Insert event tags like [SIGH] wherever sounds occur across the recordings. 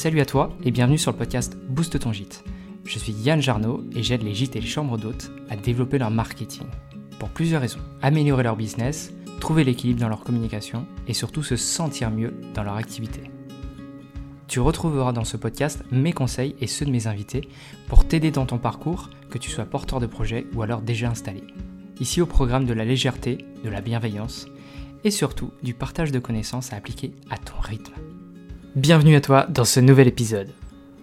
Salut à toi et bienvenue sur le podcast Boost ton gîte. Je suis Yann Jarno et j'aide les gîtes et les chambres d'hôtes à développer leur marketing. Pour plusieurs raisons. Améliorer leur business, trouver l'équilibre dans leur communication et surtout se sentir mieux dans leur activité. Tu retrouveras dans ce podcast mes conseils et ceux de mes invités pour t'aider dans ton parcours, que tu sois porteur de projet ou alors déjà installé. Ici au programme de la légèreté, de la bienveillance et surtout du partage de connaissances à appliquer à ton rythme. Bienvenue à toi dans ce nouvel épisode.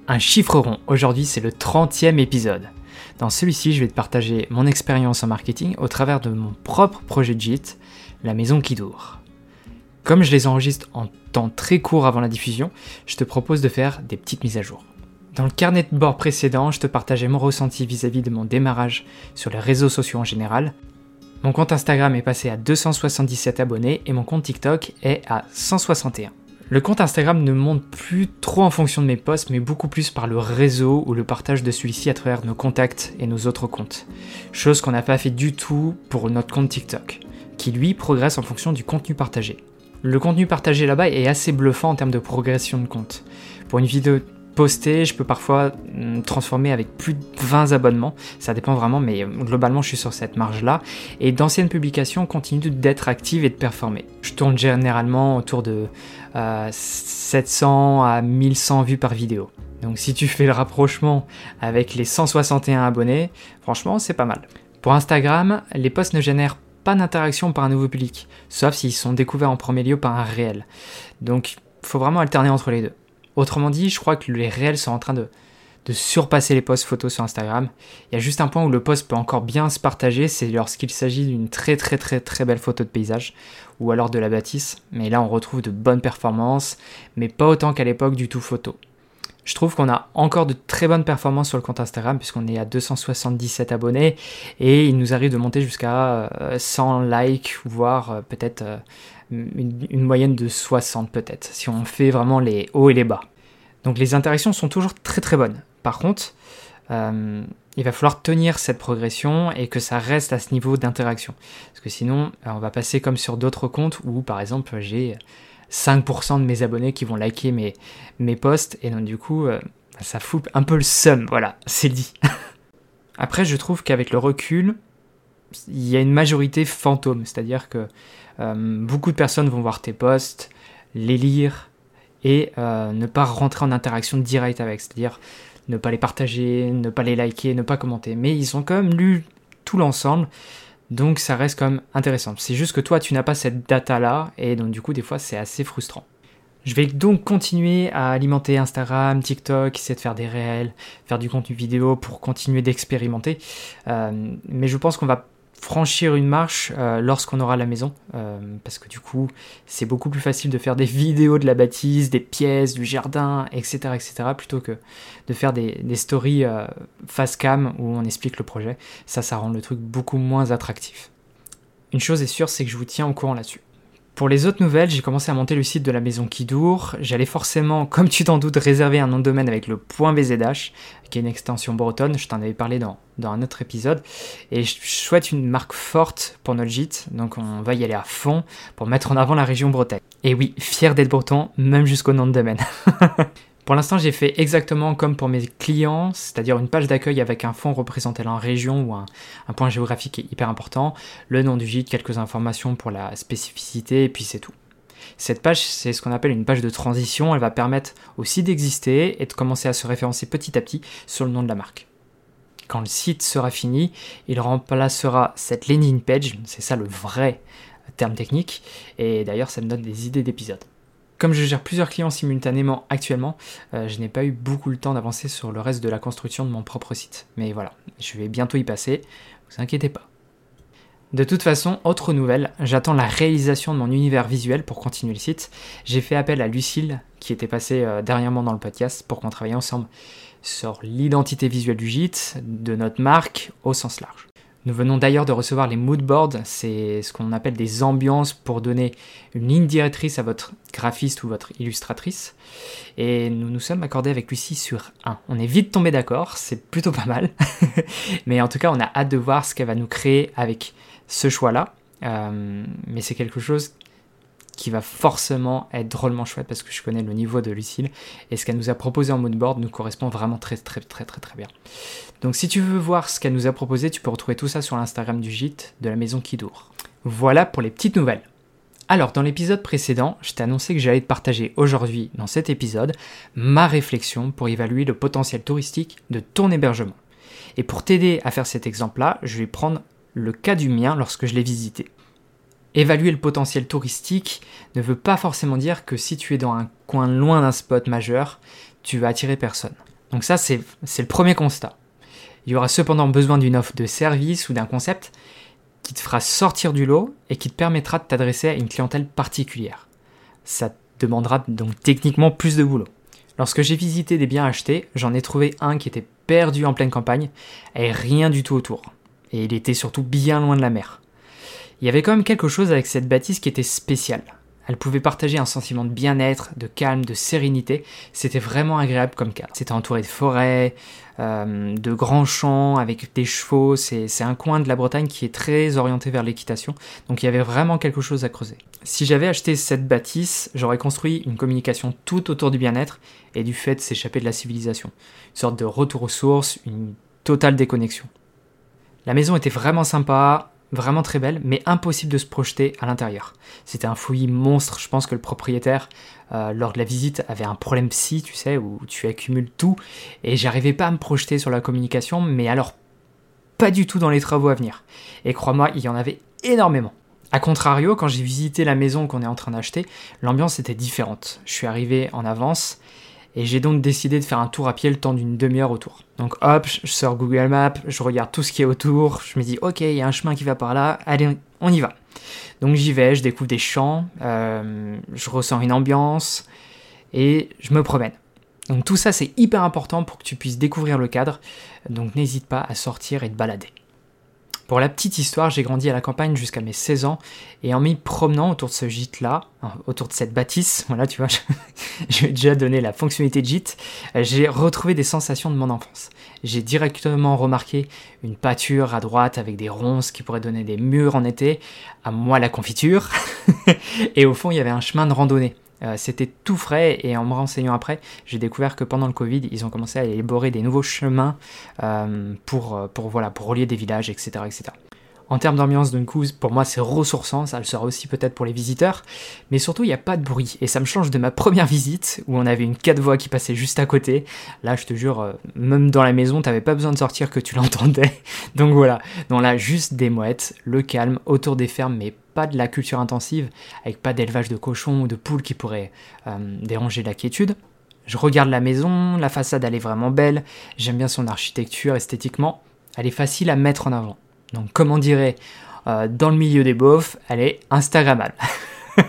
Un chiffre rond, aujourd'hui c'est le 30e épisode. Dans celui-ci, je vais te partager mon expérience en marketing au travers de mon propre projet de gîte, la maison qui dure. Comme je les enregistre en temps très court avant la diffusion, je te propose de faire des petites mises à jour. Dans le carnet de bord précédent, je te partageais mon ressenti vis-à-vis de mon démarrage sur les réseaux sociaux en général. Mon compte Instagram est passé à 277 abonnés et mon compte TikTok est à 161. Le compte Instagram ne monte plus trop en fonction de mes posts, mais beaucoup plus par le réseau ou le partage de celui-ci à travers nos contacts et nos autres comptes. Chose qu'on n'a pas fait du tout pour notre compte TikTok, qui lui progresse en fonction du contenu partagé. Le contenu partagé là-bas est assez bluffant en termes de progression de compte. Pour une vidéo posté, je peux parfois mm, transformer avec plus de 20 abonnements, ça dépend vraiment, mais euh, globalement je suis sur cette marge-là. Et d'anciennes publications continuent d'être actives et de performer. Je tourne généralement autour de 700 euh, à 1100 vues par vidéo. Donc si tu fais le rapprochement avec les 161 abonnés, franchement c'est pas mal. Pour Instagram, les posts ne génèrent pas d'interaction par un nouveau public, sauf s'ils sont découverts en premier lieu par un réel. Donc faut vraiment alterner entre les deux. Autrement dit, je crois que les réels sont en train de, surpasser les posts photos sur Instagram. Il y a juste un point où le post peut encore bien se partager, c'est lorsqu'il s'agit d'une très très très très belle photo de paysage ou alors de la bâtisse. Mais là, on retrouve de bonnes performances, mais pas autant qu'à l'époque du tout photo. Je trouve qu'on a encore de très bonnes performances sur le compte Instagram puisqu'on est à 277 abonnés et il nous arrive de monter jusqu'à 100 euh, likes, voire euh, peut-être euh, une, moyenne de 60 peut-être, si on fait vraiment les hauts et les bas. Donc les interactions sont toujours très très bonnes. Par contre, il va falloir tenir cette progression et que ça reste à ce niveau d'interaction. Parce que sinon, on va passer comme sur d'autres comptes où par exemple j'ai 5% de mes abonnés qui vont liker mes, mes posts. Et donc du coup euh, ça fout un peu le seum, voilà, c'est dit. [LAUGHS] Après je trouve qu'avec le recul, il y a une majorité fantôme, c'est-à-dire que euh, beaucoup de personnes vont voir tes posts, les lire et euh, ne pas rentrer en interaction directe avec, c'est-à-dire ne pas les partager, ne pas les liker, ne pas commenter. Mais ils ont quand même lu tout l'ensemble, donc ça reste quand même intéressant. C'est juste que toi, tu n'as pas cette data-là, et donc du coup, des fois, c'est assez frustrant. Je vais donc continuer à alimenter Instagram, TikTok, essayer de faire des réels, faire du contenu vidéo pour continuer d'expérimenter. Euh, mais je pense qu'on va franchir une marche euh, lorsqu'on aura la maison, euh, parce que du coup, c'est beaucoup plus facile de faire des vidéos de la bâtisse, des pièces, du jardin, etc., etc., plutôt que de faire des, stories euh, face cam où on explique le projet. Ça, ça rend le truc beaucoup moins attractif. Une chose est sûre, c'est que je vous tiens au courant là-dessus. Pour les autres nouvelles, j'ai commencé à monter le site de la maison Kidour. J'allais forcément, comme tu t'en doutes, réserver un nom de domaine avec le .bzh, qui est une extension bretonne. Je t'en avais parlé dans, un autre épisode. Et je souhaite une marque forte pour notre. Donc on va y aller à fond pour mettre en avant la région Bretagne. Et oui, fier d'être breton, même jusqu'au nom de domaine. [LAUGHS] Pour l'instant, j'ai fait exactement comme pour mes clients, c'est-à-dire une page d'accueil avec un fond représentant la région ou un, point géographique hyper important, le nom du gîte, quelques informations pour la spécificité, et puis c'est tout. Cette page, c'est ce qu'on appelle une page de transition, elle va permettre aussi d'exister et de commencer à se référencer petit à petit sur le nom de la marque. Quand le site sera fini, il remplacera cette landing page, c'est ça le vrai terme technique, et d'ailleurs ça me donne des idées d'épisodes. Comme je gère plusieurs clients simultanément actuellement, euh, je n'ai pas eu beaucoup le temps d'avancer sur le reste de la construction de mon propre site. Mais voilà, je vais bientôt y passer, vous inquiétez pas. De toute façon, autre nouvelle, j'attends la réalisation de mon univers visuel pour continuer le site. J'ai fait appel à Lucille, qui était passée euh, dernièrement dans le podcast, pour qu'on travaille ensemble sur l'identité visuelle du gîte, de notre marque au sens large. Nous venons d'ailleurs de recevoir les mood boards, c'est ce qu'on appelle des ambiances pour donner une ligne directrice à votre graphiste ou votre illustratrice. Et nous nous sommes accordés avec Lucie sur un. On est vite tombé d'accord, c'est plutôt pas mal. [LAUGHS] mais en tout cas, on a hâte de voir ce qu'elle va nous créer avec ce choix-là. Euh, mais c'est quelque chose qui va forcément être drôlement chouette parce que je connais le niveau de Lucille et ce qu'elle nous a proposé en moodboard nous correspond vraiment très très très très très bien. Donc si tu veux voir ce qu'elle nous a proposé, tu peux retrouver tout ça sur l'Instagram du gîte de la maison Kidour. Voilà pour les petites nouvelles. Alors, dans l'épisode précédent, je t'ai annoncé que j'allais te partager aujourd'hui, dans cet épisode, ma réflexion pour évaluer le potentiel touristique de ton hébergement. Et pour t'aider à faire cet exemple-là, je vais prendre le cas du mien lorsque je l'ai visité. Évaluer le potentiel touristique ne veut pas forcément dire que si tu es dans un coin loin d'un spot majeur, tu vas attirer personne. Donc ça, c'est le premier constat. Il y aura cependant besoin d'une offre de service ou d'un concept qui te fera sortir du lot et qui te permettra de t'adresser à une clientèle particulière. Ça te demandera donc techniquement plus de boulot. Lorsque j'ai visité des biens achetés, j'en ai trouvé un qui était perdu en pleine campagne et rien du tout autour. Et il était surtout bien loin de la mer. Il y avait quand même quelque chose avec cette bâtisse qui était spéciale. Elle pouvait partager un sentiment de bien-être, de calme, de sérénité. C'était vraiment agréable comme cadre. C'était entouré de forêts, euh, de grands champs avec des chevaux. C'est un coin de la Bretagne qui est très orienté vers l'équitation. Donc il y avait vraiment quelque chose à creuser. Si j'avais acheté cette bâtisse, j'aurais construit une communication tout autour du bien-être et du fait de s'échapper de la civilisation. Une sorte de retour aux sources, une totale déconnexion. La maison était vraiment sympa, vraiment très belle, mais impossible de se projeter à l'intérieur. C'était un fouillis monstre, je pense que le propriétaire, euh, lors de la visite, avait un problème psy, tu sais, où tu accumules tout, et j'arrivais pas à me projeter sur la communication, mais alors pas du tout dans les travaux à venir. Et crois-moi, il y en avait énormément. A contrario, quand j'ai visité la maison qu'on est en train d'acheter, l'ambiance était différente. Je suis arrivé en avance, et j'ai donc décidé de faire un tour à pied le temps d'une demi-heure autour. Donc hop, je sors Google Maps, je regarde tout ce qui est autour, je me dis ok, il y a un chemin qui va par là, allez, on y va. Donc j'y vais, je découvre des champs, euh, je ressens une ambiance et je me promène. Donc tout ça c'est hyper important pour que tu puisses découvrir le cadre, donc n'hésite pas à sortir et te balader. Pour la petite histoire, j'ai grandi à la campagne jusqu'à mes 16 ans, et en m'y promenant autour de ce gîte-là, autour de cette bâtisse, [LAUGHS] voilà, tu vois, je, vais déjà donner la fonctionnalité de gîte, euh, j'ai retrouvé des sensations de mon enfance. J'ai directement remarqué une pâture à droite avec des ronces qui pourraient donner des murs en été, à moi la confiture, [LAUGHS] et au fond il y avait un chemin de randonnée. Euh, c'était tout frais et en me renseignant après, j'ai découvert que pendant le Covid, ils ont commencé à élaborer des nouveaux chemins euh, pour, euh, pour, voilà, pour relier des villages, etc. etc. En termes d'ambiance, d'un coup, pour moi, c'est ressourçant, ça le sera aussi peut-être pour les visiteurs, mais surtout, il n'y a pas de bruit, et ça me change de ma première visite, où on avait une quatre voix qui passait juste à côté. Là, je te jure, même dans la maison, t'avais pas besoin de sortir que tu [LAUGHS] l'entendais. Donc voilà, donc là, juste des mouettes, le calme, autour des fermes, mais pas de la culture intensive, avec pas d'élevage de cochons ou de poules qui pourraient euh, déranger la quiétude. Je regarde la maison, la façade elle est vraiment belle, j'aime bien son architecture esthétiquement, elle est facile à mettre en avant. Donc comme on dirait euh, dans le milieu des beaufs, elle est Instagrammable. [LAUGHS]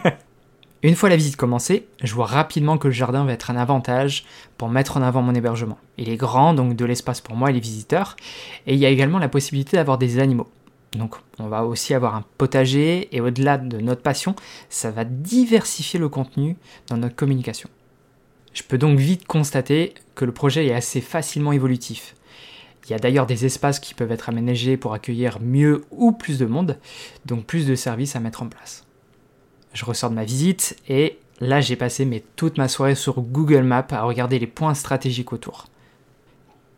Une fois la visite commencée, je vois rapidement que le jardin va être un avantage pour mettre en avant mon hébergement. Il est grand, donc de l'espace pour moi et les visiteurs, et il y a également la possibilité d'avoir des animaux. Donc on va aussi avoir un potager et au-delà de notre passion, ça va diversifier le contenu dans notre communication. Je peux donc vite constater que le projet est assez facilement évolutif. Il y a d'ailleurs des espaces qui peuvent être aménagés pour accueillir mieux ou plus de monde, donc plus de services à mettre en place. Je ressors de ma visite et là j'ai passé toute ma soirée sur Google Maps à regarder les points stratégiques autour.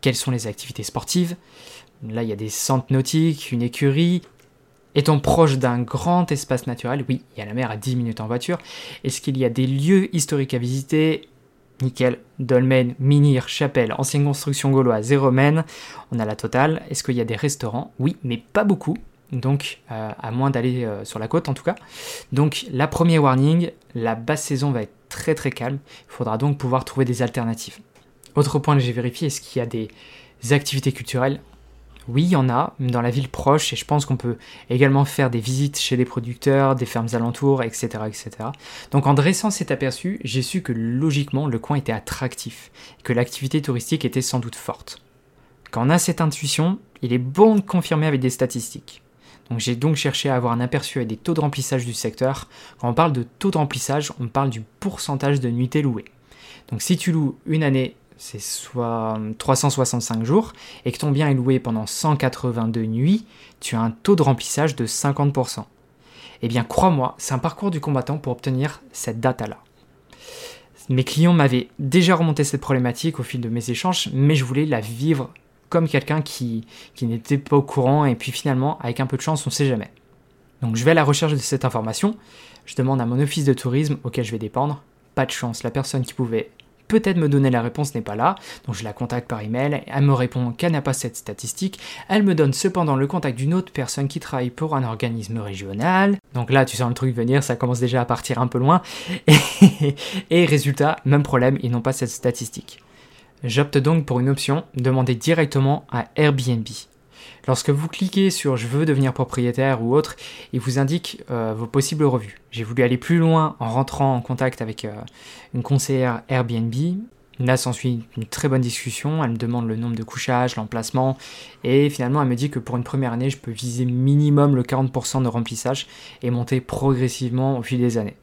Quelles sont les activités sportives? Là, il y a des centres nautiques, une écurie. Étant proche d'un grand espace naturel, oui, il y a la mer à 10 minutes en voiture. Est-ce qu'il y a des lieux historiques à visiter? Nickel, dolmen, menhir, chapelle, ancienne construction gauloise et romaine, on a la totale. Est-ce qu'il y a des restaurants? Oui, mais pas beaucoup, donc euh, à moins d'aller euh, sur la côte en tout cas. Donc la première warning, la basse saison va être très très calme, il faudra donc pouvoir trouver des alternatives. Autre point que j'ai vérifié, est-ce qu'il y a des activités culturelles? Oui, il y en a dans la ville proche et je pense qu'on peut également faire des visites chez les producteurs, des fermes alentours, etc. etc. Donc en dressant cet aperçu, j'ai su que logiquement le coin était attractif, que l'activité touristique était sans doute forte. Quand on a cette intuition, il est bon de confirmer avec des statistiques. Donc j'ai donc cherché à avoir un aperçu avec des taux de remplissage du secteur. Quand on parle de taux de remplissage, on parle du pourcentage de nuitées louées. Donc si tu loues une année c'est soit 365 jours, et que ton bien est loué pendant 182 nuits, tu as un taux de remplissage de 50%. eh bien crois-moi, c'est un parcours du combattant pour obtenir cette data-là. Mes clients m'avaient déjà remonté cette problématique au fil de mes échanges, mais je voulais la vivre comme quelqu'un qui, qui n'était pas au courant, et puis finalement, avec un peu de chance, on ne sait jamais. Donc je vais à la recherche de cette information, je demande à mon office de tourisme auquel je vais dépendre, pas de chance, la personne qui pouvait peut-être me donner la réponse n'est pas là, donc je la contacte par email, elle me répond qu'elle n'a pas cette statistique, elle me donne cependant le contact d'une autre personne qui travaille pour un organisme régional, donc là tu sens le truc venir, ça commence déjà à partir un peu loin, et, [LAUGHS] et résultat, même problème, ils n'ont pas cette statistique. J'opte donc pour une option, demander directement à Airbnb. Lorsque vous cliquez sur Je veux devenir propriétaire ou autre, il vous indique euh, vos possibles revues. J'ai voulu aller plus loin en rentrant en contact avec euh, une conseillère Airbnb. Là s'ensuit une très bonne discussion, elle me demande le nombre de couchages, l'emplacement, et finalement elle me dit que pour une première année je peux viser minimum le 40% de remplissage et monter progressivement au fil des années.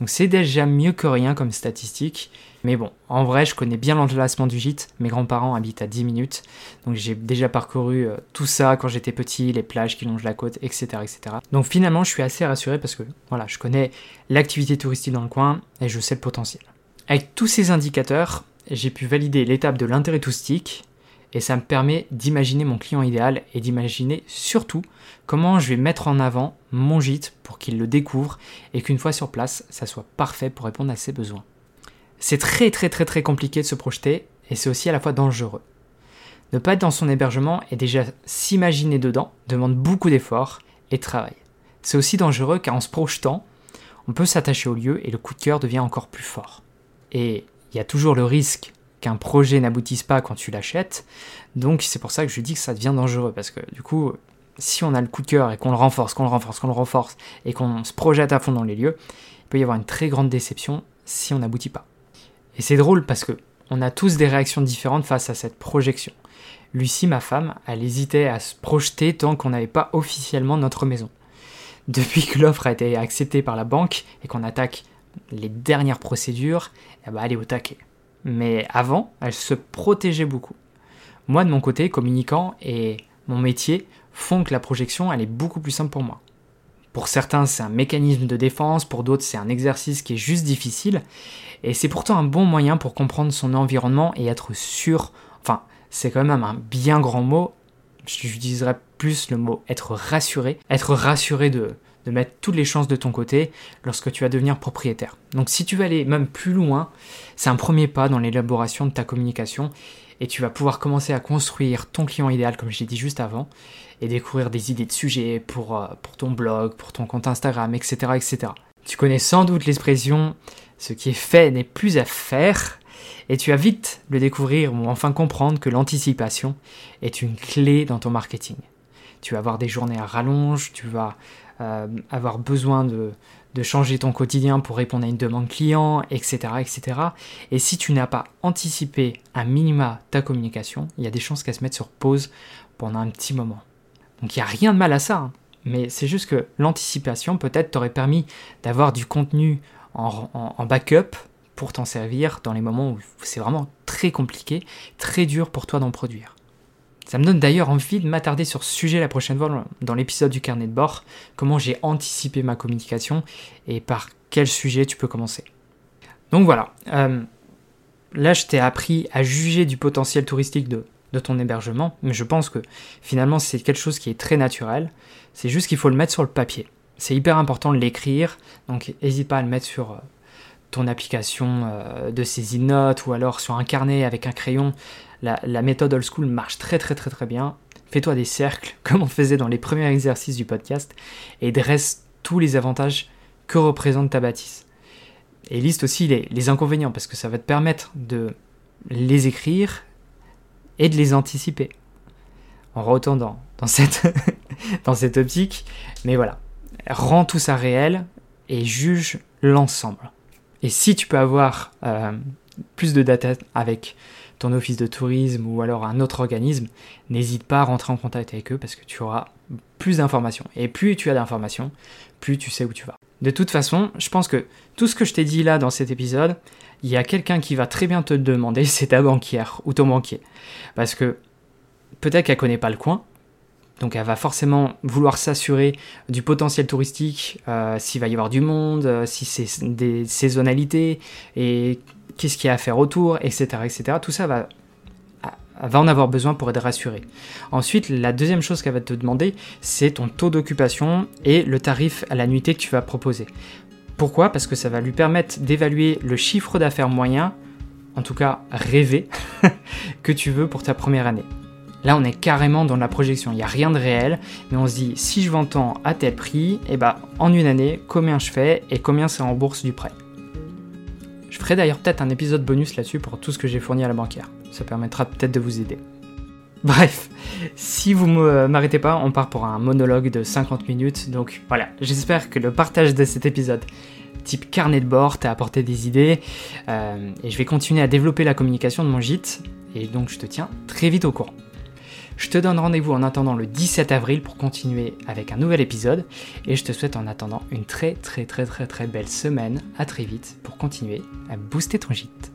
Donc c'est déjà mieux que rien comme statistique, mais bon, en vrai, je connais bien l'emplacement du gîte. Mes grands-parents habitent à 10 minutes. Donc j'ai déjà parcouru euh, tout ça quand j'étais petit, les plages qui longent la côte, etc., etc. Donc finalement, je suis assez rassuré parce que voilà, je connais l'activité touristique dans le coin et je sais le potentiel. Avec tous ces indicateurs, j'ai pu valider l'étape de l'intérêt touristique et ça me permet d'imaginer mon client idéal et d'imaginer surtout comment je vais mettre en avant mon gîte pour qu'il le découvre et qu'une fois sur place, ça soit parfait pour répondre à ses besoins. C'est très très très très compliqué de se projeter et c'est aussi à la fois dangereux. Ne pas être dans son hébergement et déjà s'imaginer dedans demande beaucoup d'efforts et de travail. C'est aussi dangereux car en se projetant, on peut s'attacher au lieu et le coup de cœur devient encore plus fort. Et il y a toujours le risque qu'un projet n'aboutisse pas quand tu l'achètes, donc c'est pour ça que je dis que ça devient dangereux parce que du coup, si on a le coup de cœur et qu'on le renforce, qu'on le renforce, qu'on le renforce et qu'on se projette à fond dans les lieux, il peut y avoir une très grande déception si on n'aboutit pas. Et c'est drôle parce que on a tous des réactions différentes face à cette projection. Lucie, ma femme, elle hésitait à se projeter tant qu'on n'avait pas officiellement notre maison. Depuis que l'offre a été acceptée par la banque et qu'on attaque les dernières procédures, eh ben, elle est au taquet. Mais avant, elle se protégeait beaucoup. Moi, de mon côté, communicant et mon métier font que la projection, elle est beaucoup plus simple pour moi. Pour certains, c'est un mécanisme de défense, pour d'autres, c'est un exercice qui est juste difficile. Et c'est pourtant un bon moyen pour comprendre son environnement et être sûr, enfin, c'est quand même un bien grand mot, j'utiliserais plus le mot être rassuré, être rassuré de, de mettre toutes les chances de ton côté lorsque tu vas devenir propriétaire. Donc si tu veux aller même plus loin, c'est un premier pas dans l'élaboration de ta communication et tu vas pouvoir commencer à construire ton client idéal comme je l'ai dit juste avant et découvrir des idées de sujets pour, euh, pour ton blog, pour ton compte Instagram, etc., etc. Tu connais sans doute l'expression ce qui est fait n'est plus à faire, et tu vas vite le découvrir ou enfin comprendre que l'anticipation est une clé dans ton marketing. Tu vas avoir des journées à rallonge, tu vas avoir besoin de, changer ton quotidien pour répondre à une demande client, etc. etc. Et si tu n'as pas anticipé à minima ta communication, il y a des chances qu'elle se mette sur pause pendant un petit moment. Donc il n'y a rien de mal à ça, hein. mais c'est juste que l'anticipation peut-être t'aurait permis d'avoir du contenu en, backup pour t'en servir dans les moments où c'est vraiment très compliqué, très dur pour toi d'en produire. Ça me donne d'ailleurs envie de m'attarder sur ce sujet la prochaine fois dans l'épisode du carnet de bord, comment j'ai anticipé ma communication et par quel sujet tu peux commencer. Donc voilà, euh, là je t'ai appris à juger du potentiel touristique de, ton hébergement, mais je pense que finalement c'est quelque chose qui est très naturel, c'est juste qu'il faut le mettre sur le papier c'est hyper important de l'écrire, donc n'hésite pas à le mettre sur euh, ton application euh, de saisie de notes ou alors sur un carnet avec un crayon. La, méthode old school marche très très très très bien. Fais-toi des cercles [LAUGHS] comme on faisait dans les premiers exercices du podcast et dresse tous les avantages que représente ta bâtisse. Et liste aussi les, inconvénients parce que ça va te permettre de les écrire et de les anticiper. En retournant dans cette, [LAUGHS] dans cette optique. Mais voilà, rends tout ça réel et juge l'ensemble. Et si tu peux avoir euh, plus de data avec ton office de tourisme ou alors un autre organisme, n'hésite pas à rentrer en contact avec eux parce que tu auras plus d'informations. Et plus tu as d'informations, plus tu sais où tu vas. De toute façon, je pense que tout ce que je t'ai dit là dans cet épisode, il y a quelqu'un qui va très bien te demander, [LAUGHS] c'est ta banquière ou ton banquier. Parce que peut-être qu'elle connaît pas le coin, Donc elle va forcément vouloir s'assurer du potentiel touristique, euh, s'il va y avoir du monde, euh, si c'est des saisonnalités, et qu'est-ce qu'il y a à faire autour, etc. etc. Tout ça va, en avoir besoin pour être rassuré. Ensuite, la deuxième chose qu'elle va te demander, c'est ton taux d'occupation et le tarif à la nuitée que tu vas proposer. Pourquoi? Parce que ça va lui permettre d'évaluer le chiffre d'affaires moyen, en tout cas rêvé, [LAUGHS] que tu veux pour ta première année. Là, on est carrément dans la projection. Il n'y a rien de réel, mais on se dit si je vends tant à tel prix, eh ben, en une année, combien je fais et combien c'est en bourse du prêt? Je ferai d'ailleurs peut-être un épisode bonus là-dessus pour tout ce que j'ai fourni à la banquière. Ça permettra peut-être de vous aider. Bref, si vous ne euh, m'arrêtez pas, on part pour un monologue de 50 minutes. Donc voilà, j'espère que le partage de cet épisode type carnet de bord t'a apporté des idées. Euh, et je vais continuer à développer la communication de mon gîte. Et donc je te tiens très vite au courant. Je te donne rendez-vous en attendant le 17 avril pour continuer avec un nouvel épisode et je te souhaite en attendant une très très très très très belle semaine. À très vite pour continuer à booster ton gîte.